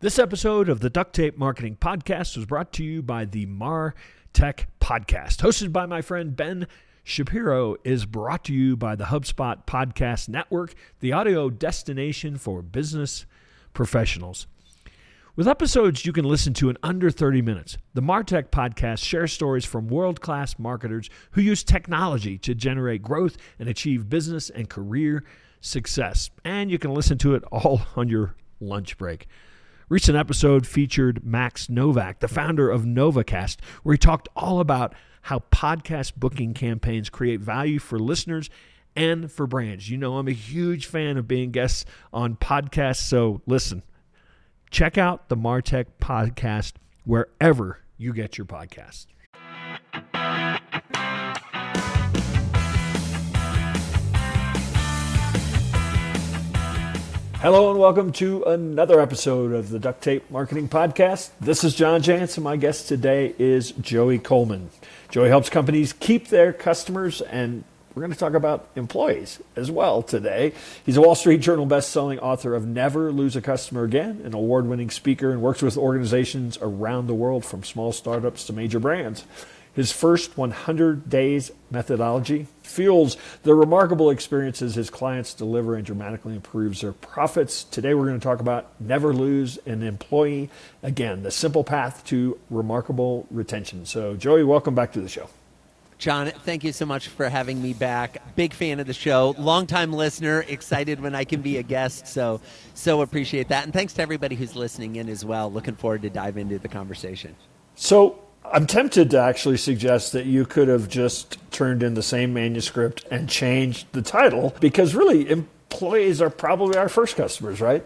This episode of the Duct Tape Marketing Podcast was brought to you by the Mar Tech Podcast, hosted by my friend Ben Shapiro, is brought to you by the HubSpot Podcast Network, the audio destination for business professionals. With episodes you can listen to in under 30 minutes, the Martech podcast shares stories from world class marketers who use technology to generate growth and achieve business and career success. And you can listen to it all on your lunch break. Recent episode featured Max Novak, the founder of NovaCast, where he talked all about how podcast booking campaigns create value for listeners and for brands. You know, I'm a huge fan of being guests on podcasts, so listen, check out the Martech podcast wherever you get your podcasts. Hello and welcome to another episode of the Duct Tape Marketing Podcast. This is John Jantsch. My guest today is Joey Coleman. Joey helps companies keep their customers, and we're going to talk about employees as well today. He's a Wall Street Journal best-selling author of Never Lose a Customer Again, an award-winning speaker, and works with organizations around the world from small startups to major brands. His first 100 days methodology fuels the remarkable experiences his clients deliver and dramatically improves their profits. Today, we're going to talk about never lose an employee. Again, the simple path to remarkable retention. So, Joey, welcome back to the show. John, thank you so much for having me back. Big fan of the show, longtime listener, excited when I can be a guest. So, so appreciate that. And thanks to everybody who's listening in as well. Looking forward to dive into the conversation. So, I'm tempted to actually suggest that you could have just turned in the same manuscript and changed the title because really employees are probably our first customers, right?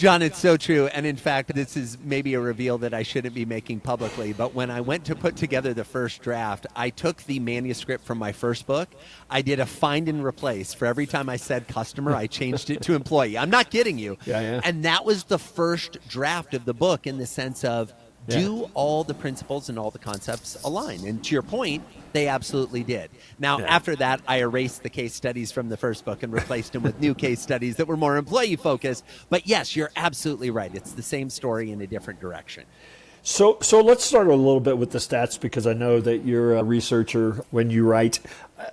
John, it's so true. And in fact, this is maybe a reveal that I shouldn't be making publicly. But when I went to put together the first draft, I took the manuscript from my first book. I did a find and replace. For every time I said customer, I changed it to employee. I'm not kidding you. Yeah, yeah. And that was the first draft of the book in the sense of do all the principles and all the concepts align? And to your point, they absolutely did. Now, yeah. after that, I erased the case studies from the first book and replaced them with new case studies that were more employee focused. But yes, you're absolutely right. It's the same story in a different direction. So, so let's start a little bit with the stats because I know that you're a researcher when you write. Uh,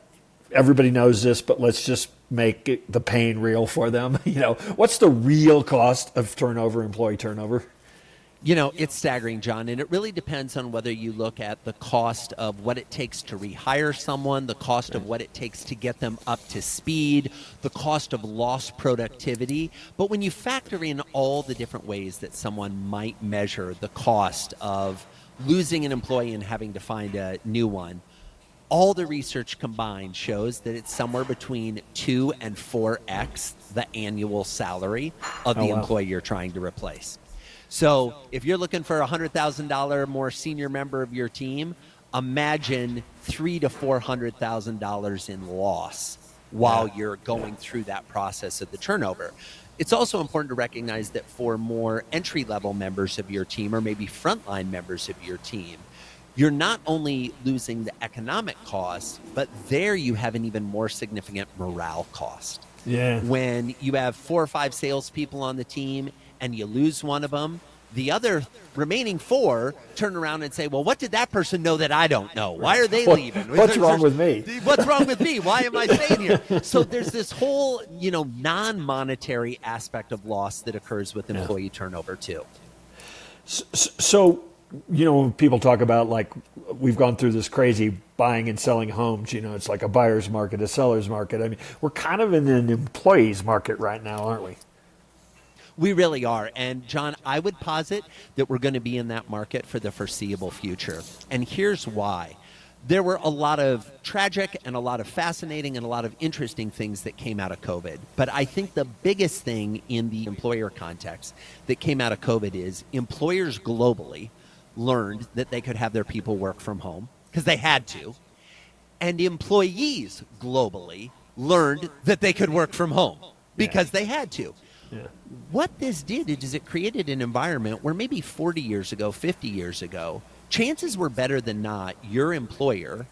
everybody knows this, but let's just make the pain real for them. You know, what's the real cost of turnover, employee turnover? You know, it's staggering, John, and it really depends on whether you look at the cost of what it takes to rehire someone, the cost of what it takes to get them up to speed, the cost of lost productivity. But when you factor in all the different ways that someone might measure the cost of losing an employee and having to find a new one, all the research combined shows that it's somewhere between 2 and 4x the annual salary of oh, the wow. employee you're trying to replace. So if you're looking for a hundred thousand dollar more senior member of your team, imagine three to four hundred thousand dollars in loss while you're going through that process of the turnover. It's also important to recognize that for more entry level members of your team or maybe frontline members of your team, you're not only losing the economic cost, but there you have an even more significant morale cost. Yeah. When you have four or five salespeople on the team and you lose one of them, the other remaining four turn around and say, "Well, what did that person know that I don't know? Why are they leaving? What's wrong with me? What's wrong with me? Why am I staying here?" So there's this whole, you know, non-monetary aspect of loss that occurs with employee yeah. turnover too. So, so, you know, when people talk about like we've gone through this crazy buying and selling homes, you know, it's like a buyer's market, a seller's market. I mean, we're kind of in an employee's market right now, aren't we? We really are. And John, I would posit that we're going to be in that market for the foreseeable future. And here's why. There were a lot of tragic and a lot of fascinating and a lot of interesting things that came out of COVID. But I think the biggest thing in the employer context that came out of COVID is employers globally learned that they could have their people work from home because they had to. And employees globally learned that they could work from home because they had to. What this did is it created an environment where maybe 40 years ago, 50 years ago, chances were better than not your employer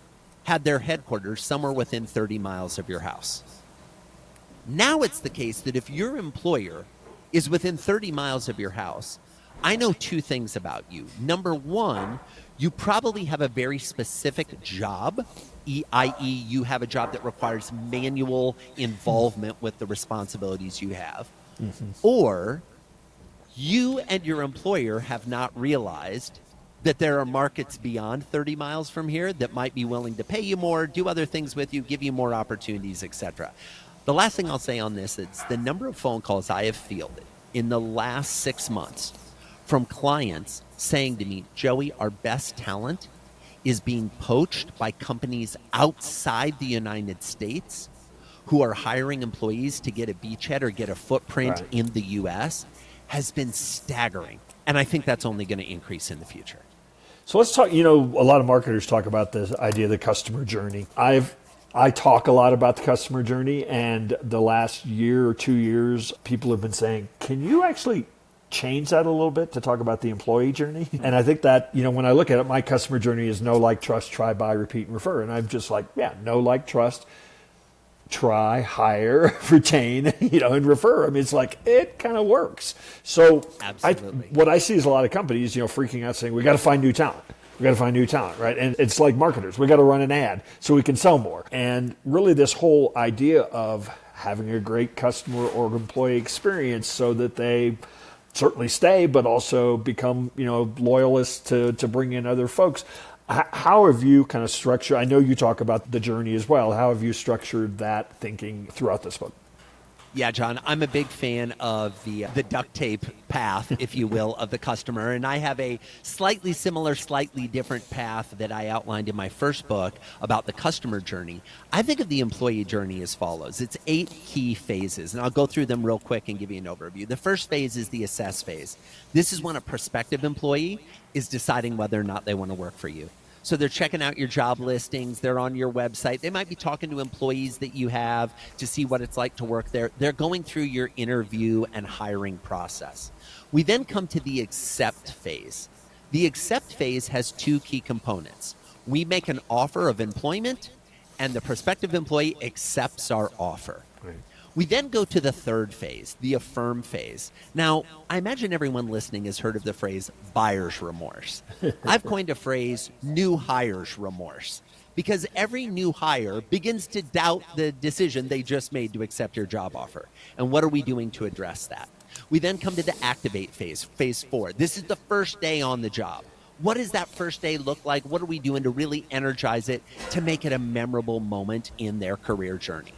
had their headquarters somewhere within 30 miles of your house. Now it's the case that if your employer is within 30 miles of your house, I know two things about you. Number one, you probably have a very specific job, i.e., you have a job that requires manual involvement with the responsibilities you have. Mm-hmm. Or you and your employer have not realized that there are markets beyond 30 miles from here that might be willing to pay you more, do other things with you, give you more opportunities, etc. The last thing I'll say on this is the number of phone calls I have fielded in the last six months from clients saying to me, Joey, our best talent is being poached by companies outside the United States who are hiring employees to get a beachhead or get a footprint right. in the US has been staggering. And I think that's only going to increase in the future. So let's talk, you know, a lot of marketers talk about this idea of the customer journey. I've I talk a lot about the customer journey and the last year or 2 years people have been saying, "Can you actually change that a little bit to talk about the employee journey. And I think that, you know, when I look at it, my customer journey is no like, trust, try, buy, repeat, and refer. And I'm just like, yeah, no like, trust, try, hire, retain, you know, and refer. I mean, it's like it kind of works. So, I, what I see is a lot of companies, you know, freaking out saying we got to find new talent. We got to find new talent, right? And it's like marketers. We got to run an ad so we can sell more. And really, this whole idea of having a great customer or employee experience so that they certainly stay, but also become you know loyalists to to bring in other folks. How have you kind of structured? I know you talk about the journey as well. How have you structured that thinking throughout this book? Yeah, John, I'm a big fan of the the duct tape path, if you will, of the customer, and I have a slightly similar, slightly different path that I outlined in my first book about the customer journey. I think of the employee journey as follows: it's eight key phases, and I'll go through them real quick and give you an overview. The first phase is the assess phase. This is when a prospective employee is deciding whether or not they want to work for you. So they're checking out your job listings, they're on your website. They might be talking to employees that you have to see what it's like to work there. They're going through your interview and hiring process. We then come to the accept phase. The accept phase has two key components. We make an offer of employment, and the prospective employee accepts our offer. We then go to the third phase, the affirm phase. Now, I imagine everyone listening has heard of the phrase buyer's remorse. I've coined a phrase, new hires remorse, because every new hire begins to doubt the decision they just made to accept your job offer. And what are we doing to address that? We then come to the activate phase, phase four. This is the first day on the job. What does that first day look like? What are we doing to really energize it to make it a memorable moment in their career journey?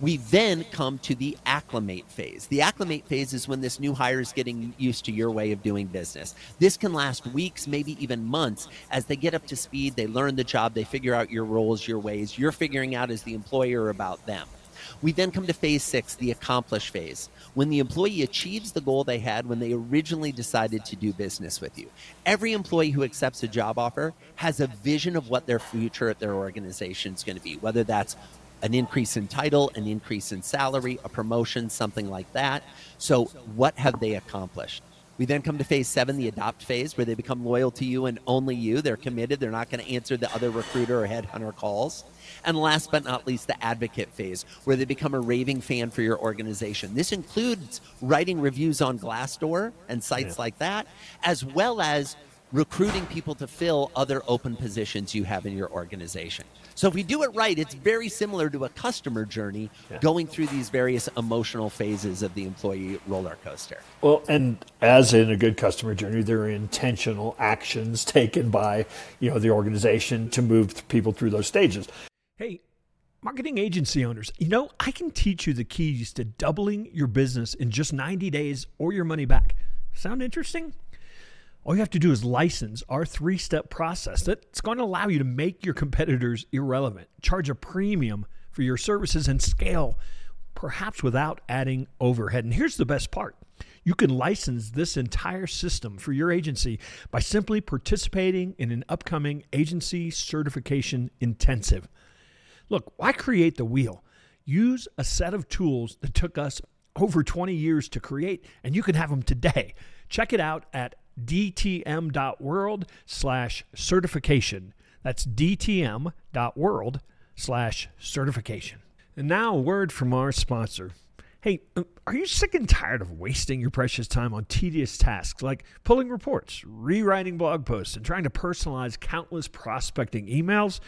We then come to the acclimate phase. The acclimate phase is when this new hire is getting used to your way of doing business. This can last weeks, maybe even months, as they get up to speed, they learn the job, they figure out your roles, your ways. You're figuring out as the employer about them. We then come to phase six, the accomplish phase, when the employee achieves the goal they had when they originally decided to do business with you. Every employee who accepts a job offer has a vision of what their future at their organization is going to be, whether that's an increase in title, an increase in salary, a promotion, something like that. So, what have they accomplished? We then come to phase seven, the adopt phase, where they become loyal to you and only you. They're committed. They're not going to answer the other recruiter or headhunter calls. And last but not least, the advocate phase, where they become a raving fan for your organization. This includes writing reviews on Glassdoor and sites yeah. like that, as well as recruiting people to fill other open positions you have in your organization. So if we do it right, it's very similar to a customer journey yeah. going through these various emotional phases of the employee roller coaster. Well, and as in a good customer journey, there are intentional actions taken by, you know, the organization to move people through those stages. Hey, marketing agency owners, you know, I can teach you the keys to doubling your business in just 90 days or your money back. Sound interesting? All you have to do is license our three step process that's going to allow you to make your competitors irrelevant, charge a premium for your services, and scale, perhaps without adding overhead. And here's the best part you can license this entire system for your agency by simply participating in an upcoming agency certification intensive. Look, why create the wheel? Use a set of tools that took us over 20 years to create, and you can have them today. Check it out at dtm.world slash certification. That's dtm.world slash certification. And now a word from our sponsor. Hey, uh, are you sick and tired of wasting your precious time on tedious tasks like pulling reports, rewriting blog posts, and trying to personalize countless prospecting emails?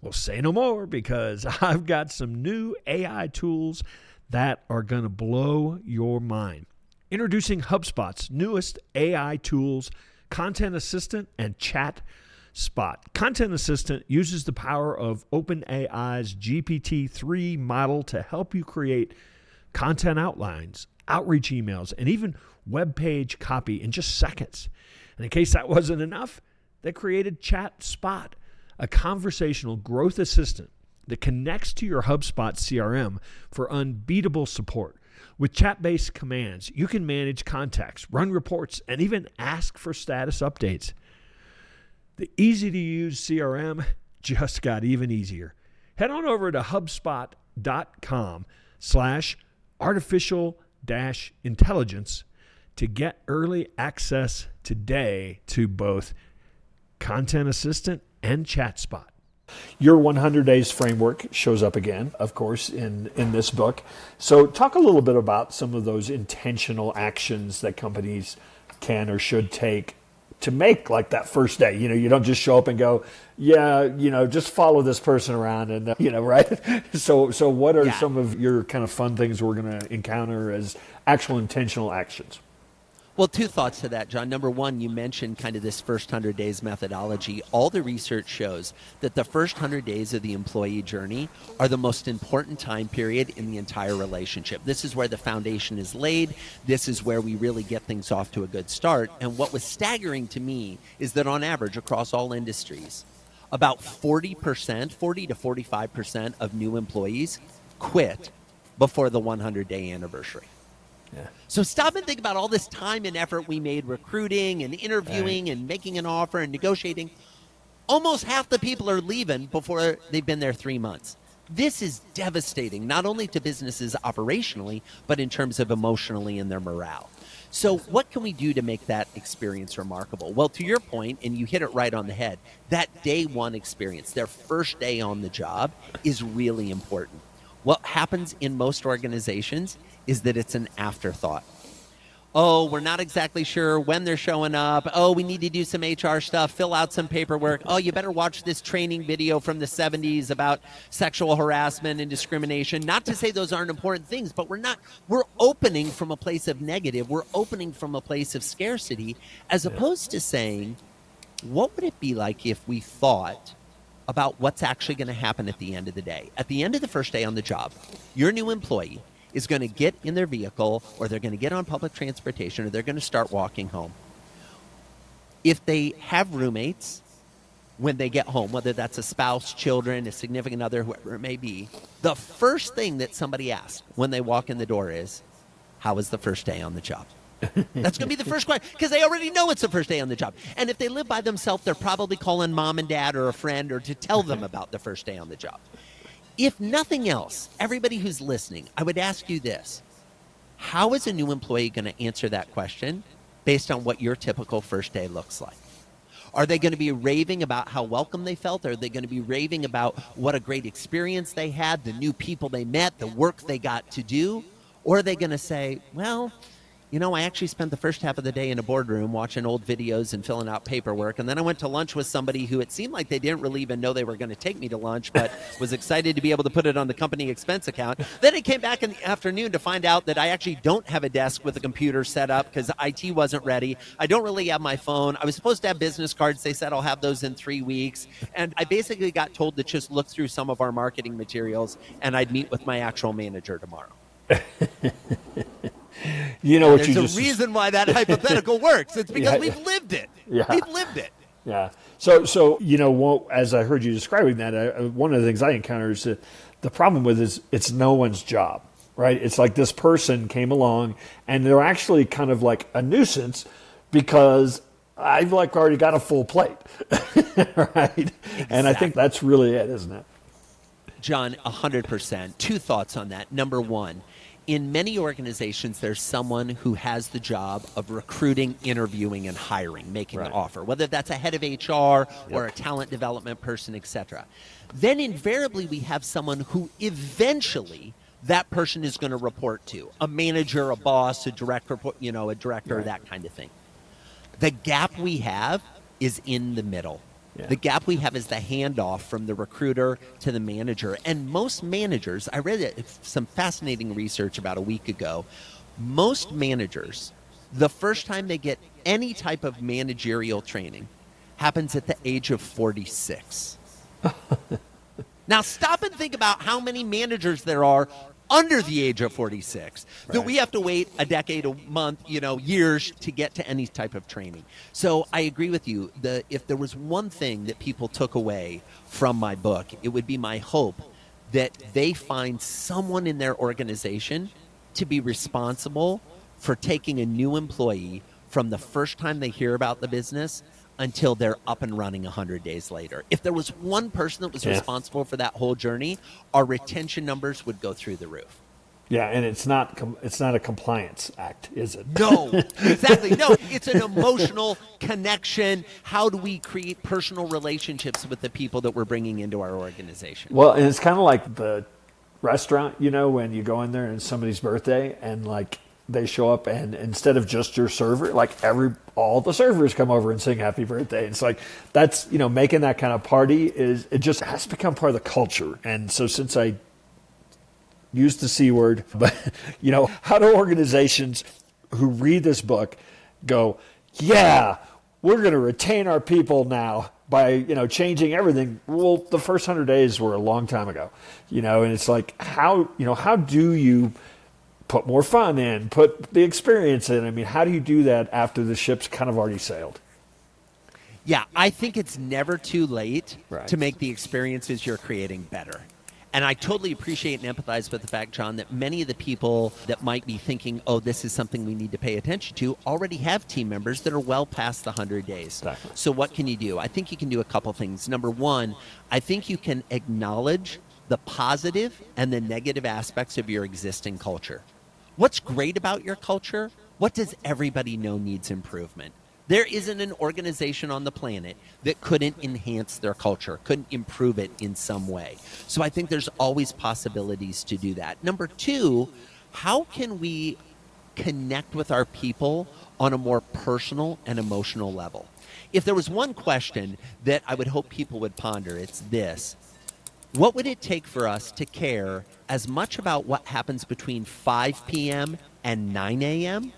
Well, say no more because I've got some new AI tools that are going to blow your mind. Introducing HubSpot's newest AI tools, Content Assistant and Chat Spot. Content Assistant uses the power of OpenAI's GPT 3 model to help you create content outlines, outreach emails, and even web page copy in just seconds. And in case that wasn't enough, they created ChatSpot, a conversational growth assistant that connects to your HubSpot CRM for unbeatable support. With chat based commands, you can manage contacts, run reports, and even ask for status updates. The easy to use CRM just got even easier. Head on over to hubspot.com slash artificial dash intelligence to get early access today to both Content Assistant and ChatSpot. Your 100 Days framework shows up again, of course, in, in this book. So, talk a little bit about some of those intentional actions that companies can or should take to make like that first day. You know, you don't just show up and go, yeah, you know, just follow this person around and uh, you know, right? so so what are yeah. some of your kind of fun things we're going to encounter as actual intentional actions? Well, two thoughts to that, John. Number one, you mentioned kind of this first 100 days methodology. All the research shows that the first 100 days of the employee journey are the most important time period in the entire relationship. This is where the foundation is laid. This is where we really get things off to a good start. And what was staggering to me is that on average, across all industries, about 40%, 40 to 45% of new employees quit before the 100 day anniversary. Yeah. So stop and think about all this time and effort we made recruiting and interviewing right. and making an offer and negotiating. Almost half the people are leaving before they've been there three months. This is devastating, not only to businesses operationally, but in terms of emotionally and their morale. So, what can we do to make that experience remarkable? Well, to your point, and you hit it right on the head, that day one experience, their first day on the job, is really important. What happens in most organizations is that it's an afterthought. Oh, we're not exactly sure when they're showing up. Oh, we need to do some HR stuff, fill out some paperwork. Oh, you better watch this training video from the 70s about sexual harassment and discrimination. Not to say those aren't important things, but we're not, we're opening from a place of negative. We're opening from a place of scarcity, as opposed to saying, what would it be like if we thought about what's actually going to happen at the end of the day? At the end of the first day on the job, your new employee is going to get in their vehicle or they're going to get on public transportation or they're going to start walking home. If they have roommates when they get home, whether that's a spouse, children, a significant other, whoever it may be, the first thing that somebody asks when they walk in the door is, How was the first day on the job? That's going to be the first question because they already know it's the first day on the job. And if they live by themselves, they're probably calling mom and dad or a friend or to tell them about the first day on the job. If nothing else, everybody who's listening, I would ask you this How is a new employee going to answer that question based on what your typical first day looks like? Are they going to be raving about how welcome they felt? Are they going to be raving about what a great experience they had, the new people they met, the work they got to do? Or are they going to say, well, you know, I actually spent the first half of the day in a boardroom watching old videos and filling out paperwork. And then I went to lunch with somebody who it seemed like they didn't really even know they were going to take me to lunch, but was excited to be able to put it on the company expense account. Then I came back in the afternoon to find out that I actually don't have a desk with a computer set up because IT wasn't ready. I don't really have my phone. I was supposed to have business cards. They said I'll have those in three weeks. And I basically got told to just look through some of our marketing materials and I'd meet with my actual manager tomorrow. you know what There's a reason why that hypothetical works. It's because yeah. we've lived it. Yeah. We've lived it. Yeah. So, so you know, as I heard you describing that, I, one of the things I encounter is that the problem with is it's no one's job, right? It's like this person came along and they're actually kind of like a nuisance because I've like already got a full plate, right? Exactly. And I think that's really it, isn't it? John, 100%. Two thoughts on that. Number one, in many organizations, there's someone who has the job of recruiting, interviewing, and hiring, making right. an offer, whether that's a head of HR yep. or a talent development person, etc. Then invariably, we have someone who eventually that person is going to report to a manager, a boss, a direct report, you know, a director, Right. that kind of thing. The gap we have is in the middle. Yeah. The gap we have is the handoff from the recruiter to the manager. And most managers, I read it- some fascinating research about a week ago. Most managers, the first time they get any type of managerial training happens at the age of 46. Now stop and think about how many managers there are under the age of 46 that we have to wait a decade, a month, you know, years to get to any type of training. So I agree with you. The if there was one thing that people took away from my book, it would be my hope that they find someone in their organization to be responsible for taking a new employee from the first time they hear about the business until they're up and running 100 days later. If there was one person that was Yeah. responsible for that whole journey, our retention numbers would go through the roof. Yeah, and it's not com- it's not a compliance act, is it? No, exactly. No, it's an emotional connection. How do we create personal relationships with the people that we're bringing into our organization? Well, and it's kind of like the restaurant, you know, when you go in there and it's somebody's birthday and like they show up and instead of just your server, like every all the servers come over and sing happy birthday. It's like that's, you know, making that kind of party is it just has become part of the culture. And so since I use the C word, but you know, how do organizations who read this book go, yeah, we're going to retain our people now by, you know, changing everything. Well, the first 100 days were a long time ago, you know, and it's like how, you know, how do you put more fun in, put the experience in? I mean, how do you do that after the ship's kind of already sailed? Yeah, I think it's never too late Right. to make the experiences you're creating better. And I totally appreciate and empathize with the fact, John, that many of the people that might be thinking, oh, this is something we need to pay attention to, already have team members that are well past the 100 days. Exactly. So, what can you do? I think you can do a couple things. Number one, I think you can acknowledge the positive and the negative aspects of your existing culture. What's great about your culture? What does everybody know needs improvement? There isn't an organization on the planet that couldn't enhance their culture, couldn't improve it in some way. So I think there's always possibilities to do that. Number two, how can we connect with our people on a more personal and emotional level? If there was one question that I would hope people would ponder, it's this what would it take for us to care as much about what happens between 5 p.m. and 9 a.m.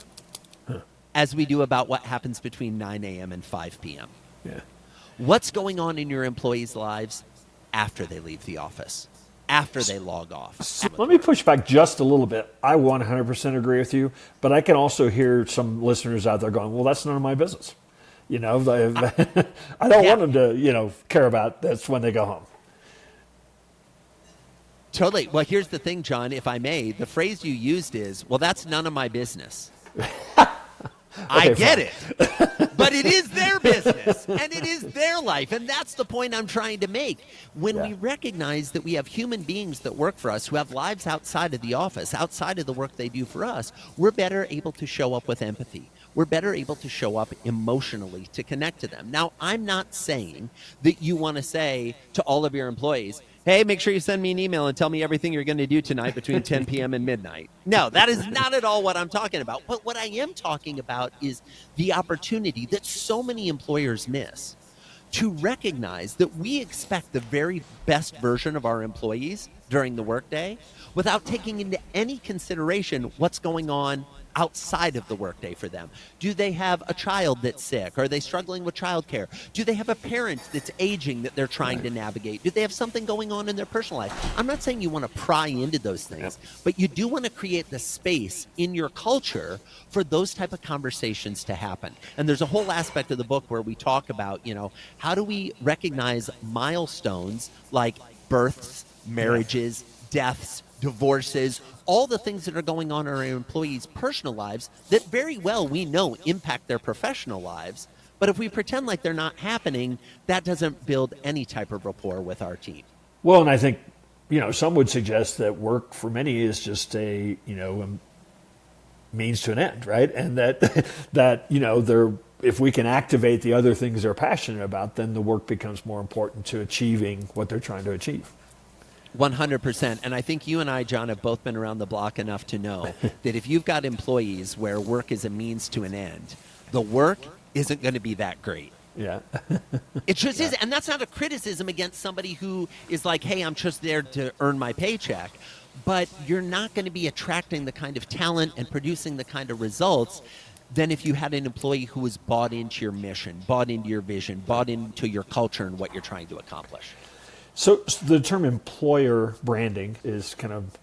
as we do about what happens between 9 a.m. and 5 p.m.? Yeah. What's going on in your employees' lives after they leave the office, after they log off? Let me push back just a little bit. I 100% agree with you, but I can also hear some listeners out there going, "Well, that's none of my business." You know, they- I don't Yeah. want them to, you know, care about that's when they go home. Totally. Well, here's the thing, John, if I may. The phrase you used is, well, that's none of my business. I get it. but it is their business and it is their life. And that's the point I'm trying to make. When we recognize that we have human beings that work for us who have lives outside of the office, outside of the work they do for us, we're better able to show up with empathy. We're better able to show up emotionally to connect to them. Now, I'm not saying that you want to say to all of your employees, hey, make sure you send me an email and tell me everything you're going to do tonight between 10 p.m. and midnight. No, that is not at all what I'm talking about. But what I am talking about is the opportunity that so many employers miss to recognize that we expect the very best version of our employees during the workday without taking into any consideration what's going on outside of the workday for them. Do they have a child that's sick? Are they struggling with childcare? Do they have a parent that's aging that they're trying to navigate? Do they have something going on in their personal life? I'm not saying you want to pry into those things, but you do want to create the space in your culture for those type of conversations to happen. And there's a whole aspect of the book where we talk about, you know, how do we recognize milestones like births, marriages, deaths, divorces, all the things that are going on in our employees' personal lives that very well we know impact their professional lives. But if we pretend like they're not happening, that doesn't build any type of rapport with our team. Well, and I think, you know, some would suggest that work for many is just a, you know, a means to an end, right? And that, that you know, they're, if we can activate the other things they're passionate about, then the work becomes more important to achieving what they're trying to achieve. 100%. And I think you and I, John, have both been around the block enough to know that if you've got employees where work is a means to an end, the work isn't going to be that great. Yeah. it just yeah. is. And that's not a criticism against somebody who is like, hey, I'm just there to earn my paycheck. But you're not going to be attracting the kind of talent and producing the kind of results than if you had an employee who was bought into your mission, bought into your vision, bought into your culture and what you're trying to accomplish. So, so the term employer branding is kind of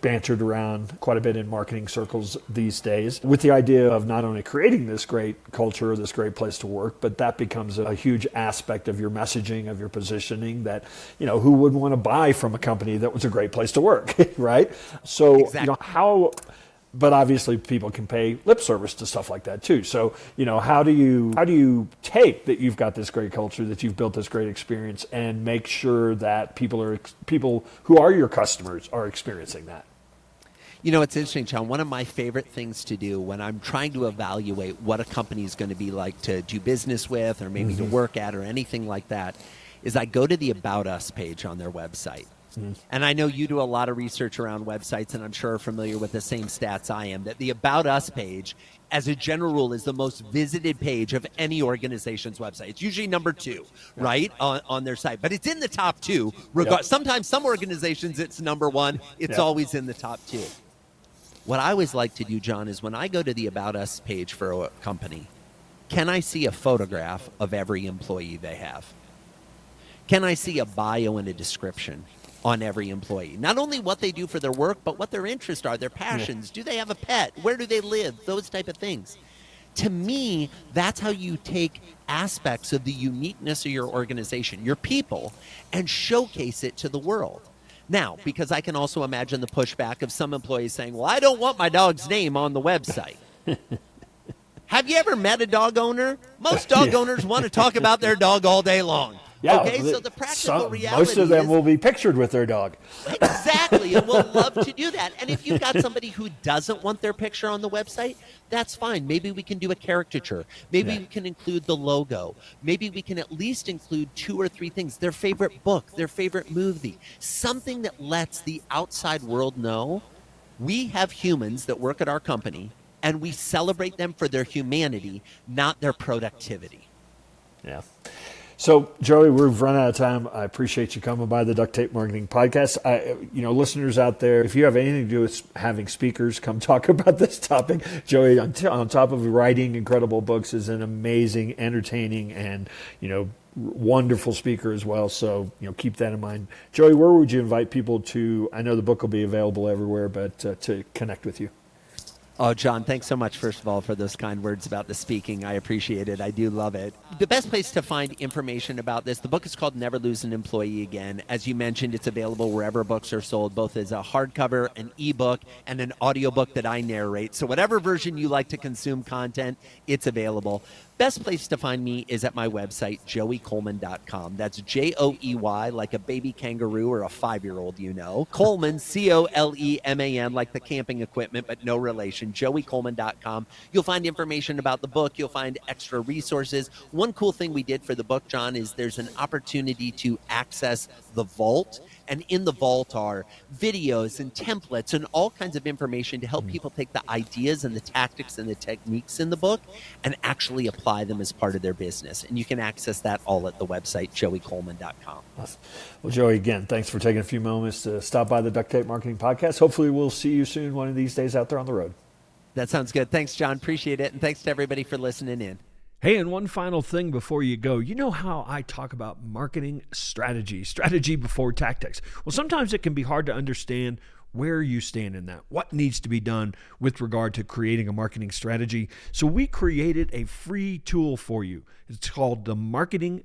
bantered around quite a bit in marketing circles these days with the idea of not only creating this great culture, this great place to work, but that becomes a huge aspect of your messaging, of your positioning that, you know, who would want to buy from a company that was a great place to work, right? So, exactly. you know, how but obviously people can pay lip service to stuff like that too. So, you know, how do you how do you take that you've got this great culture, that you've built this great experience and make sure that people are people who are your customers are experiencing that? You know, it's interesting, John. One of my favorite things to do when I'm trying to evaluate what a company is going to be like to do business with or maybe mm-hmm. to work at or anything like that is I go to the About Us page on their website. Mm. And I know you do a lot of research around websites, and I'm sure are familiar with the same stats I am. That the About Us page, as a general rule, is the most visited page of any organization's website. It's usually number two, right, on, on their site, but it's in the top two. Regard- yep. Sometimes some organizations it's number one. It's yep. always in the top two. What I always like to do, John, is when I go to the About Us page for a company, can I see a photograph of every employee they have? Can I see a bio and a description? On every employee. Not only what they do for their work, but what their interests are, their passions. Do they have a pet? Where do they live? Those type of things. To me, that's how you take aspects of the uniqueness of your organization, your people, and showcase it to the world. Now, because I can also imagine the pushback of some employees saying, Well, I don't want my dog's name on the website. Have you ever met a dog owner? Most dog owners want to talk about their dog all day long. Yeah, okay, so the practical some, reality most of them is, will be pictured with their dog. Exactly, and we'll love to do that. And if you've got somebody who doesn't want their picture on the website, that's fine. Maybe we can do a caricature. Maybe yeah. we can include the logo. Maybe we can at least include two or three things: their favorite book, their favorite movie, something that lets the outside world know we have humans that work at our company, and we celebrate them for their humanity, not their productivity. Yeah. So, Joey, we've run out of time. I appreciate you coming by the Duct Tape Marketing Podcast. I, you know, listeners out there, if you have anything to do with having speakers come talk about this topic, Joey, on, t- on top of writing incredible books, is an amazing, entertaining, and you know, wonderful speaker as well. So, you know, keep that in mind. Joey, where would you invite people to? I know the book will be available everywhere, but uh, to connect with you. Oh, John, thanks so much, first of all, for those kind words about the speaking. I appreciate it. I do love it. The best place to find information about this, the book is called Never Lose an Employee Again. As you mentioned, it's available wherever books are sold, both as a hardcover, an ebook, and an audiobook that I narrate. So, whatever version you like to consume content, it's available. Best place to find me is at my website, joeycoleman.com. That's J O E Y, like a baby kangaroo or a five year old, you know. Coleman, C O L E M A N, like the camping equipment, but no relation. joeycoleman.com. You'll find information about the book, you'll find extra resources. One cool thing we did for the book, John, is there's an opportunity to access the vault and in the vault are videos and templates and all kinds of information to help hmm. people take the ideas and the tactics and the techniques in the book and actually apply them as part of their business. And you can access that all at the website, joeycoleman.com. Well, Joey, again, thanks for taking a few moments to stop by the Duct Tape Marketing Podcast. Hopefully, we'll see you soon one of these days out there on the road. That sounds good. Thanks, John. Appreciate it. And thanks to everybody for listening in. Hey, and one final thing before you go. You know how I talk about marketing strategy, strategy before tactics. Well, sometimes it can be hard to understand where you stand in that, what needs to be done with regard to creating a marketing strategy. So, we created a free tool for you. It's called the Marketing